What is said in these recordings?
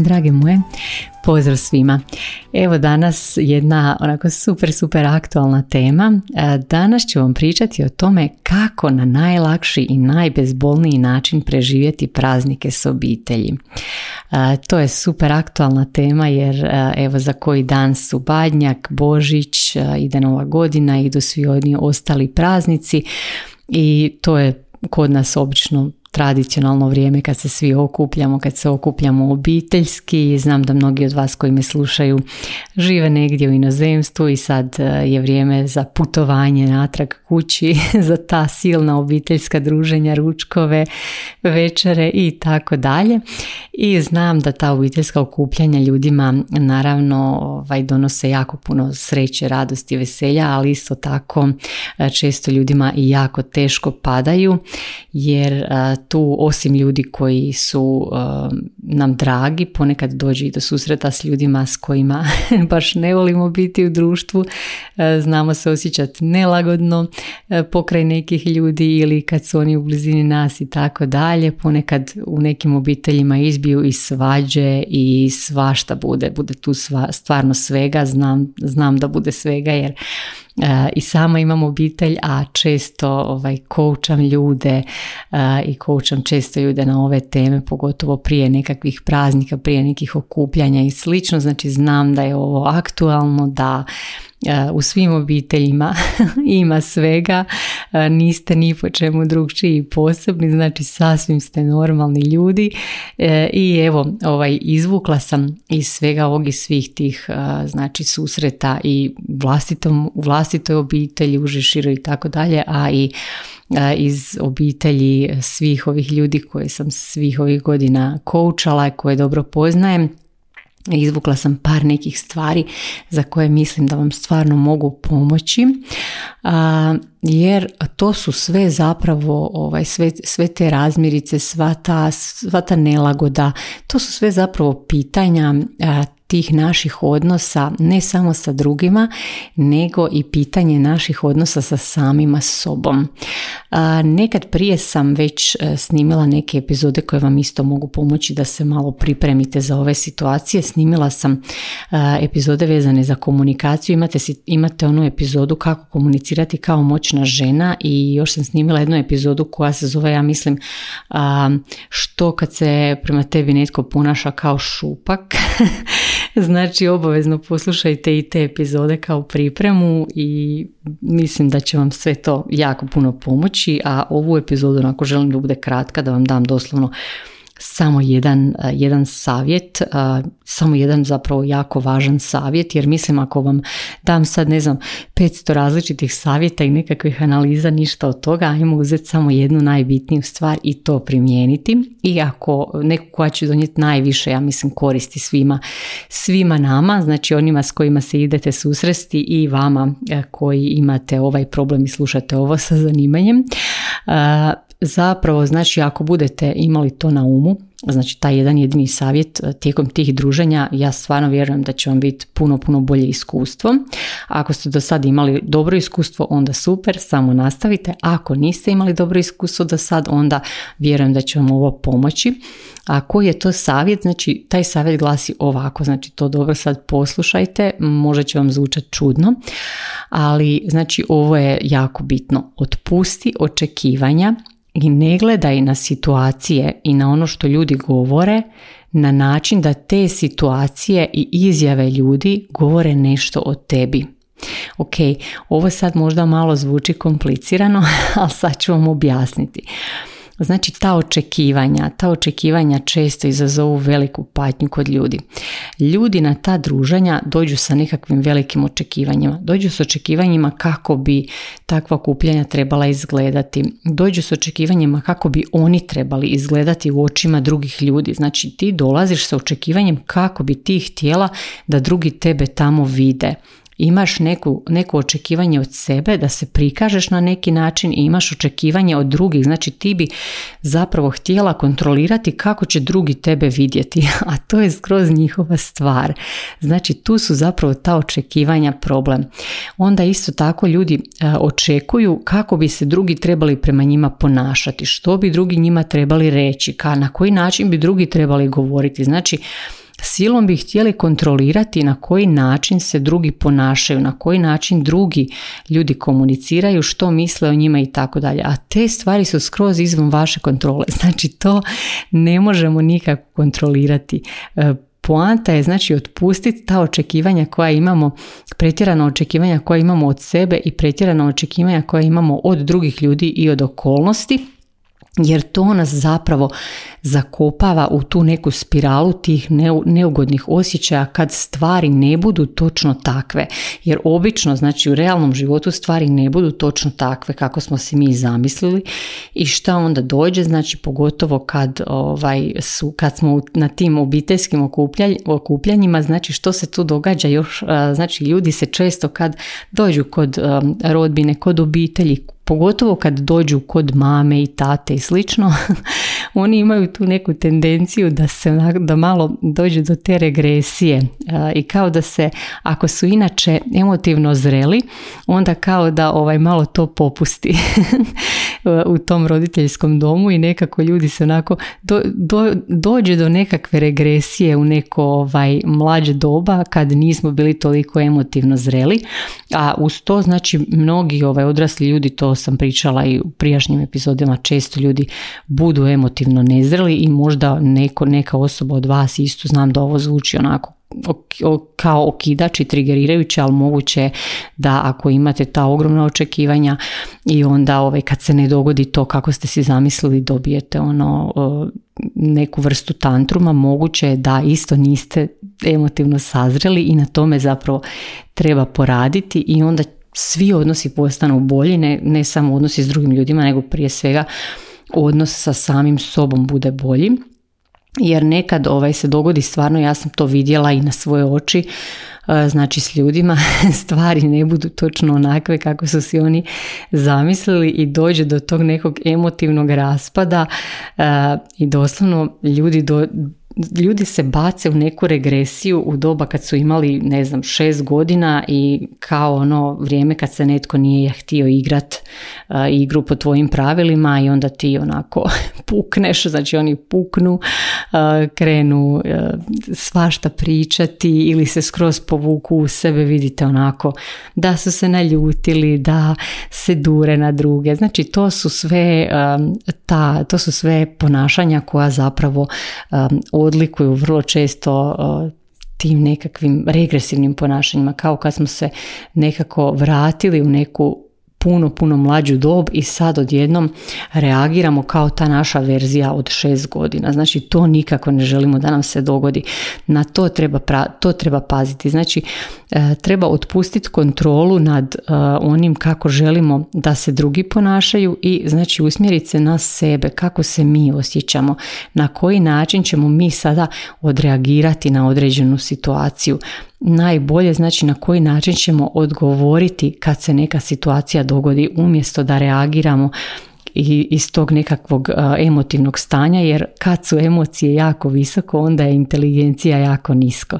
Drage moje, pozdrav svima. Evo danas jedna onako super, super aktualna tema. E, danas ću vam pričati o tome kako na najlakši i najbezbolniji način preživjeti praznike s obitelji. E, to je super aktualna tema jer e, evo za koji dan su Badnjak, Božić, ide Nova godina, idu svi oni ostali praznici i to je kod nas obično tradicionalno vrijeme kad se svi okupljamo, kad se okupljamo obiteljski. Znam da mnogi od vas koji me slušaju žive negdje u inozemstvu i sad e, je vrijeme za putovanje natrag kući, za ta silna obiteljska druženja, ručkove, večere i tako dalje. I znam da ta obiteljska okupljanja ljudima naravno ovaj, donose jako puno sreće, radosti, veselja, ali isto tako e, često ljudima i jako teško padaju jer e, tu osim ljudi koji su um, nam dragi, ponekad dođe i do susreta s ljudima s kojima baš ne volimo biti u društvu, uh, znamo se osjećati nelagodno uh, pokraj nekih ljudi ili kad su oni u blizini nas i tako dalje. Ponekad u nekim obiteljima izbiju i svađe i svašta bude, bude tu sva, stvarno svega, znam, znam da bude svega jer i sama imam obitelj, a često ovaj, koučam ljude i koučam često ljude na ove teme, pogotovo prije nekakvih praznika, prije nekih okupljanja i slično, znači znam da je ovo aktualno, da u svim obiteljima ima svega, niste ni po čemu drugčiji posebni, znači sasvim ste normalni ljudi. E, i evo ovaj, izvukla sam iz svega ovog i svih tih znači susreta i vlastitom, u vlastitoj obitelji, uže širo i tako dalje, a i iz obitelji svih ovih ljudi koje sam svih ovih godina koučala, koje dobro poznajem. Izvukla sam par nekih stvari za koje mislim da vam stvarno mogu pomoći jer to su sve zapravo ovaj, sve, sve te razmirice, sva ta, sva ta nelagoda, to su sve zapravo pitanja tih naših odnosa ne samo sa drugima nego i pitanje naših odnosa sa samima sobom. Nekad prije sam već e, snimila neke epizode koje vam isto mogu pomoći da se malo pripremite za ove situacije. Snimila sam epizode vezane za komunikaciju. Imate, imate onu epizodu kako komunicirati kao moćna žena i još sam snimila jednu epizodu koja se zove, ja mislim, što kad se prema tebi netko ponaša kao šupak. znači obavezno poslušajte i te epizode kao pripremu i mislim da će vam sve to jako puno pomoći, a ovu epizodu ako želim da bude kratka da vam dam doslovno samo jedan, jedan savjet, samo jedan zapravo jako važan savjet, jer mislim ako vam dam sad ne znam 500 različitih savjeta i nekakvih analiza, ništa od toga, ajmo uzeti samo jednu najbitniju stvar i to primijeniti. I ako neku koja će donijeti najviše, ja mislim koristi svima, svima nama, znači onima s kojima se idete susresti i vama koji imate ovaj problem i slušate ovo sa zanimanjem, zapravo znači ako budete imali to na umu, znači taj jedan jedini savjet e, tijekom tih druženja, ja stvarno vjerujem da će vam biti puno, puno bolje iskustvo. Ako ste do sada imali dobro iskustvo, onda super, samo nastavite. Ako niste imali dobro iskustvo do sad, onda vjerujem da će vam ovo pomoći. A koji je to savjet? Znači, taj savjet glasi ovako, znači to dobro sad poslušajte, možda će vam zvučati čudno, ali znači ovo je jako bitno. Otpusti očekivanja i ne gledaj na situacije i na ono što ljudi govore na način da te situacije i izjave ljudi govore nešto o tebi. Ok, ovo sad možda malo zvuči komplicirano, ali sad ću vam objasniti. Znači ta očekivanja, ta očekivanja često izazovu veliku patnju kod ljudi. Ljudi na ta druženja dođu sa nekakvim velikim očekivanjima. Dođu s očekivanjima kako bi takva okupljanja trebala izgledati. Dođu s očekivanjima kako bi oni trebali izgledati u očima drugih ljudi. Znači ti dolaziš sa očekivanjem kako bi ti htjela da drugi tebe tamo vide imaš neku, neko očekivanje od sebe da se prikažeš na neki način i imaš očekivanje od drugih. Znači ti bi zapravo htjela kontrolirati kako će drugi tebe vidjeti, a to je skroz njihova stvar. Znači tu su zapravo ta očekivanja problem. Onda isto tako ljudi e, očekuju kako bi se drugi trebali prema njima ponašati, što bi drugi njima trebali reći, ka, na koji način bi drugi trebali govoriti. Znači silom bi htjeli kontrolirati na koji način se drugi ponašaju, na koji način drugi ljudi komuniciraju, što misle o njima i tako dalje. A te stvari su skroz izvan vaše kontrole. Znači to ne možemo nikako kontrolirati. E, poanta je znači otpustiti ta očekivanja koja imamo, pretjerana očekivanja koja imamo od sebe i pretjerana očekivanja koja imamo od drugih ljudi i od okolnosti jer to nas zapravo zakopava u tu neku spiralu tih neugodnih osjećaja kad stvari ne budu točno takve. Jer obično, znači u realnom životu stvari ne budu točno takve kako smo si mi zamislili i šta onda dođe, znači pogotovo kad, ovaj, su, kad smo na tim obiteljskim okupljanjima, znači što se tu događa još, znači ljudi se često kad dođu kod rodbine, kod obitelji, pogotovo kad dođu kod mame i tate i slično, oni imaju tu neku tendenciju da se da malo dođe do te regresije i kao da se ako su inače emotivno zreli, onda kao da ovaj malo to popusti u tom roditeljskom domu i nekako ljudi se onako do, do, dođe do nekakve regresije u neko ovaj mlađe doba kad nismo bili toliko emotivno zreli, a uz to znači mnogi ovaj odrasli ljudi to sam pričala i u prijašnjim epizodama često ljudi budu emotivno nezreli i možda neko, neka osoba od vas isto znam da ovo zvuči onako kao okidač i trigerirajuće, ali moguće da ako imate ta ogromna očekivanja i onda ovaj, kad se ne dogodi to kako ste si zamislili dobijete ono neku vrstu tantruma, moguće je da isto niste emotivno sazreli i na tome zapravo treba poraditi i onda svi odnosi postanu bolji, ne, ne samo odnosi s drugim ljudima, nego prije svega odnos sa samim sobom bude bolji. Jer nekad ovaj se dogodi stvarno, ja sam to vidjela i na svoje oči, e, znači s ljudima stvari ne budu točno onakve kako su si oni zamislili i dođe do tog nekog emotivnog raspada e, i doslovno ljudi do, ljudi se bace u neku regresiju u doba kad su imali, ne znam, šest godina i kao ono vrijeme kad se netko nije htio igrat uh, igru po tvojim pravilima i onda ti onako pukneš, znači oni puknu, uh, krenu uh, svašta pričati ili se skroz povuku u sebe, vidite onako da su se naljutili, da se dure na druge. Znači to su sve ta, to su sve ponašanja koja zapravo um, odlikuju vrlo često tim nekakvim regresivnim ponašanjima, kao kad smo se nekako vratili u neku puno, puno mlađu dob i sad odjednom reagiramo kao ta naša verzija od šest godina. Znači to nikako ne želimo da nam se dogodi. Na to treba, to treba paziti. Znači e, treba otpustiti kontrolu nad e, onim kako želimo da se drugi ponašaju i znači usmjeriti se na sebe, kako se mi osjećamo, na koji način ćemo mi sada odreagirati na određenu situaciju najbolje, znači na koji način ćemo odgovoriti kad se neka situacija dogodi umjesto da reagiramo i iz tog nekakvog emotivnog stanja jer kad su emocije jako visoko onda je inteligencija jako nisko.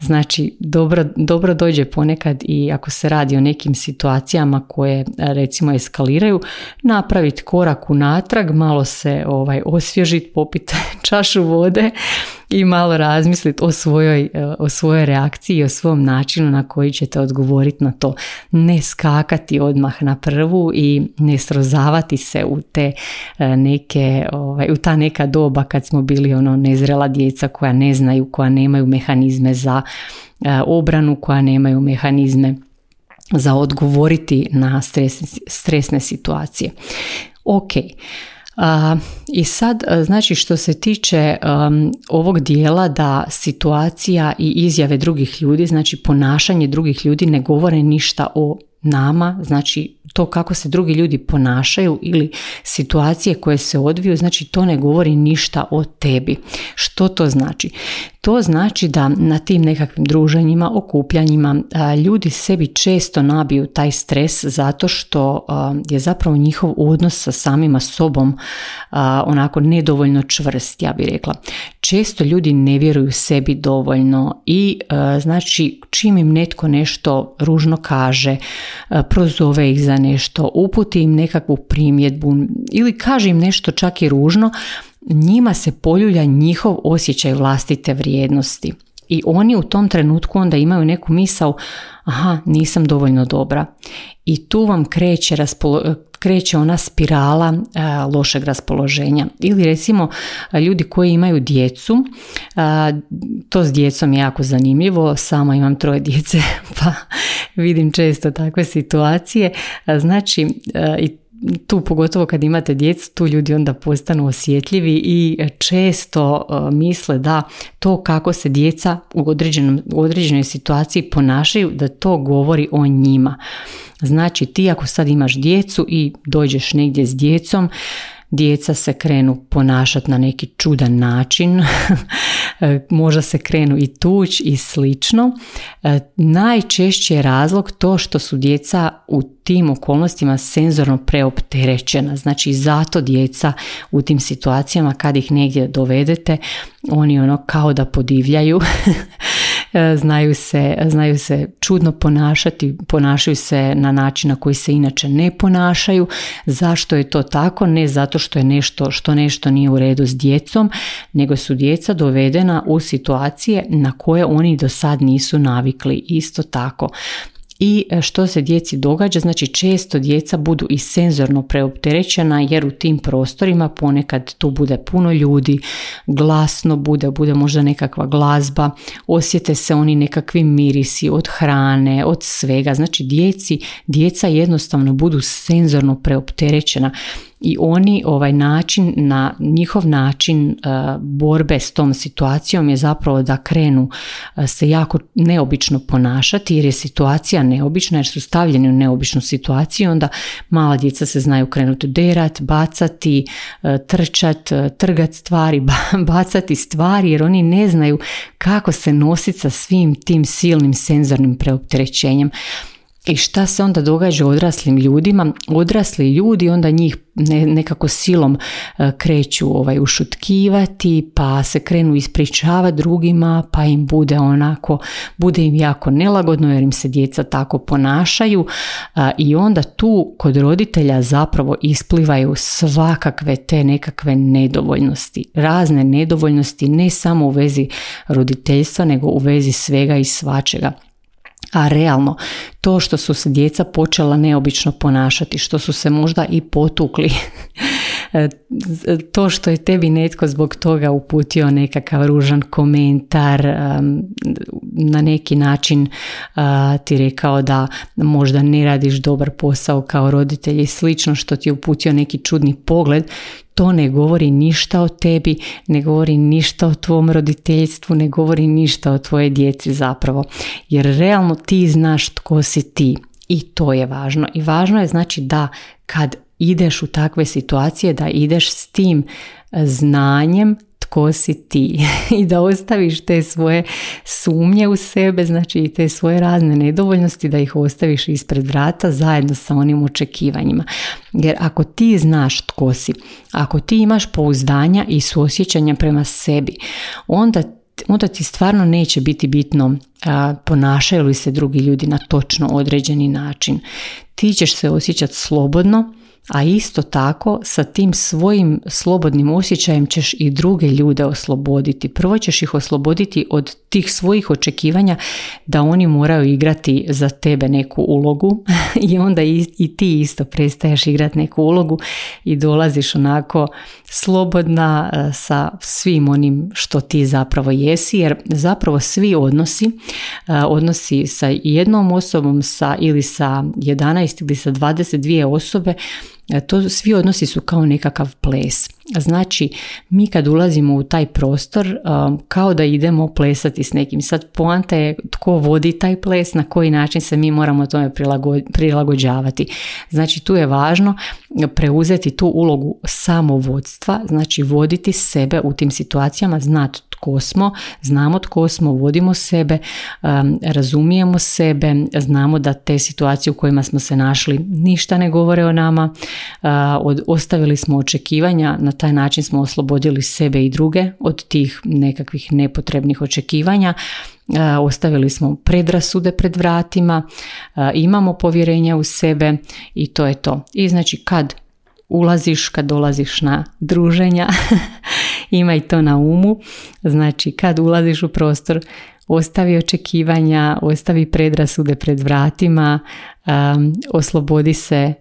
Znači dobro, dobro dođe ponekad i ako se radi o nekim situacijama koje recimo eskaliraju napraviti korak unatrag, malo se ovaj, osvježiti, popiti čašu vode i malo razmisliti o svojoj, o svojoj reakciji i o svom načinu na koji ćete odgovoriti na to. Ne skakati odmah na prvu i ne srozavati se u te e, neke, ovaj, u ta neka doba kad smo bili ono nezrela djeca koja ne znaju, koja nemaju mehanizme za e, obranu, koja nemaju mehanizme za odgovoriti na stresne, stresne situacije. Ok, I sad, znači što se tiče ovog dijela da situacija i izjave drugih ljudi, znači ponašanje drugih ljudi ne govore ništa o nama, znači to kako se drugi ljudi ponašaju ili situacije koje se odviju, znači to ne govori ništa o tebi. Što to znači? To znači da na tim nekakvim druženjima, okupljanjima ljudi sebi često nabiju taj stres zato što je zapravo njihov odnos sa samima sobom onako nedovoljno čvrst, ja bih rekla. Često ljudi ne vjeruju sebi dovoljno i znači čim im netko nešto ružno kaže, prozove ih za nešto, uputi im nekakvu primjedbu ili kaže im nešto čak i ružno, njima se poljulja njihov osjećaj vlastite vrijednosti. I oni u tom trenutku onda imaju neku misao, aha, nisam dovoljno dobra. I tu vam kreće, kreće ona spirala lošeg raspoloženja. Ili recimo ljudi koji imaju djecu, to s djecom je jako zanimljivo, sama imam troje djece pa vidim često takve situacije. Znači, i tu pogotovo kad imate djecu, tu ljudi onda postanu osjetljivi i često e, misle da to kako se djeca u, određenom, u određenoj situaciji ponašaju, da to govori o njima. Znači ti ako sad imaš djecu i dođeš negdje s djecom, djeca se krenu ponašati na neki čudan način, možda se krenu i tuć i slično. E, najčešće je razlog to što su djeca u tim okolnostima senzorno preopterećena. Znači zato djeca u tim situacijama kad ih negdje dovedete, oni ono kao da podivljaju E, znaju se, znaju se čudno ponašati, ponašaju se na način na koji se inače ne ponašaju. Zašto je to tako? Ne zato što je nešto, što nešto nije u redu s djecom, nego su djeca dovedena u situacije na koje oni do sad nisu navikli. Isto tako, i e, što se djeci događa, znači često djeca budu i senzorno preopterećena jer u tim prostorima ponekad tu bude puno ljudi, glasno bude, bude možda nekakva glazba, osjete se oni nekakvi mirisi od hrane, od svega, znači djeci, djeca jednostavno budu senzorno preopterećena i oni ovaj način na njihov način e, borbe s tom situacijom je zapravo da krenu e, se jako neobično ponašati jer je situacija neobična jer su stavljeni u neobičnu situaciju onda mala djeca se znaju krenuti derat, bacati, e, trčat, trgat stvari, bacati stvari jer oni ne znaju kako se nositi sa svim tim silnim senzornim preopterećenjem. I šta se onda događa odraslim ljudima? Odrasli ljudi onda njih nekako silom e, kreću ovaj, ušutkivati, pa se krenu ispričavati drugima, pa im bude onako, bude im jako nelagodno jer im se djeca tako ponašaju i onda tu kod roditelja zapravo isplivaju svakakve te nekakve nedovoljnosti. Razne nedovoljnosti ne samo u vezi roditeljstva, nego u vezi svega i svačega. A realno, to što su se djeca počela neobično ponašati, što su se možda i potukli, to što je tebi netko zbog toga uputio nekakav ružan komentar, na neki način ti rekao da možda ne radiš dobar posao kao roditelj i slično što ti je uputio neki čudni pogled, to ne govori ništa o tebi, ne govori ništa o tvom roditeljstvu, ne govori ništa o tvoje djeci zapravo. Jer realno ti znaš tko si ti i to je važno. I važno je znači da kad ideš u takve situacije, da ideš s tim znanjem tko si ti i da ostaviš te svoje sumnje u sebe, znači i te svoje razne nedovoljnosti da ih ostaviš ispred vrata zajedno sa onim očekivanjima. Jer ako ti znaš tko si, ako ti imaš pouzdanja i suosjećanja prema sebi, onda onda ti stvarno neće biti bitno a, ponašaju li se drugi ljudi na točno određeni način. Ti ćeš se osjećati slobodno, a isto tako sa tim svojim slobodnim osjećajem ćeš i druge ljude osloboditi. Prvo ćeš ih osloboditi od tih svojih očekivanja da oni moraju igrati za tebe neku ulogu i onda i, i ti isto prestaješ igrati neku ulogu i dolaziš onako slobodna e, sa svim onim što ti zapravo jesi jer zapravo svi odnosi, e, odnosi sa jednom osobom sa ili sa 11 ili sa 22 osobe to svi odnosi su kao nekakav ples. Znači, mi kad ulazimo u taj prostor, kao da idemo plesati s nekim. Sad, poanta je tko vodi taj ples, na koji način se mi moramo tome prilagođavati. Znači, tu je važno preuzeti tu ulogu samovodstva, znači voditi sebe u tim situacijama, znati tko smo, znamo tko smo, vodimo sebe, razumijemo sebe, znamo da te situacije u kojima smo se našli ništa ne govore o nama, ostavili smo očekivanja, na taj način smo oslobodili sebe i druge od tih nekakvih nepotrebnih očekivanja, ostavili smo predrasude pred vratima, imamo povjerenja u sebe i to je to. I znači kad ulaziš, kad dolaziš na druženja, imaj to na umu. Znači kad ulaziš u prostor, ostavi očekivanja, ostavi predrasude pred vratima, oslobodi se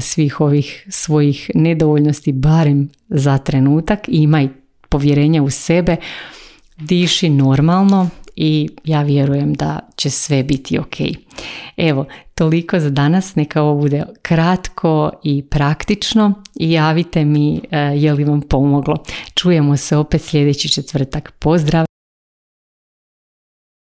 svih ovih svojih nedovoljnosti barem za trenutak, imaj povjerenje u sebe, diši normalno, i ja vjerujem da će sve biti ok. Evo, toliko za danas, neka ovo bude kratko i praktično i javite mi e, je li vam pomoglo. Čujemo se opet sljedeći četvrtak. Pozdrav!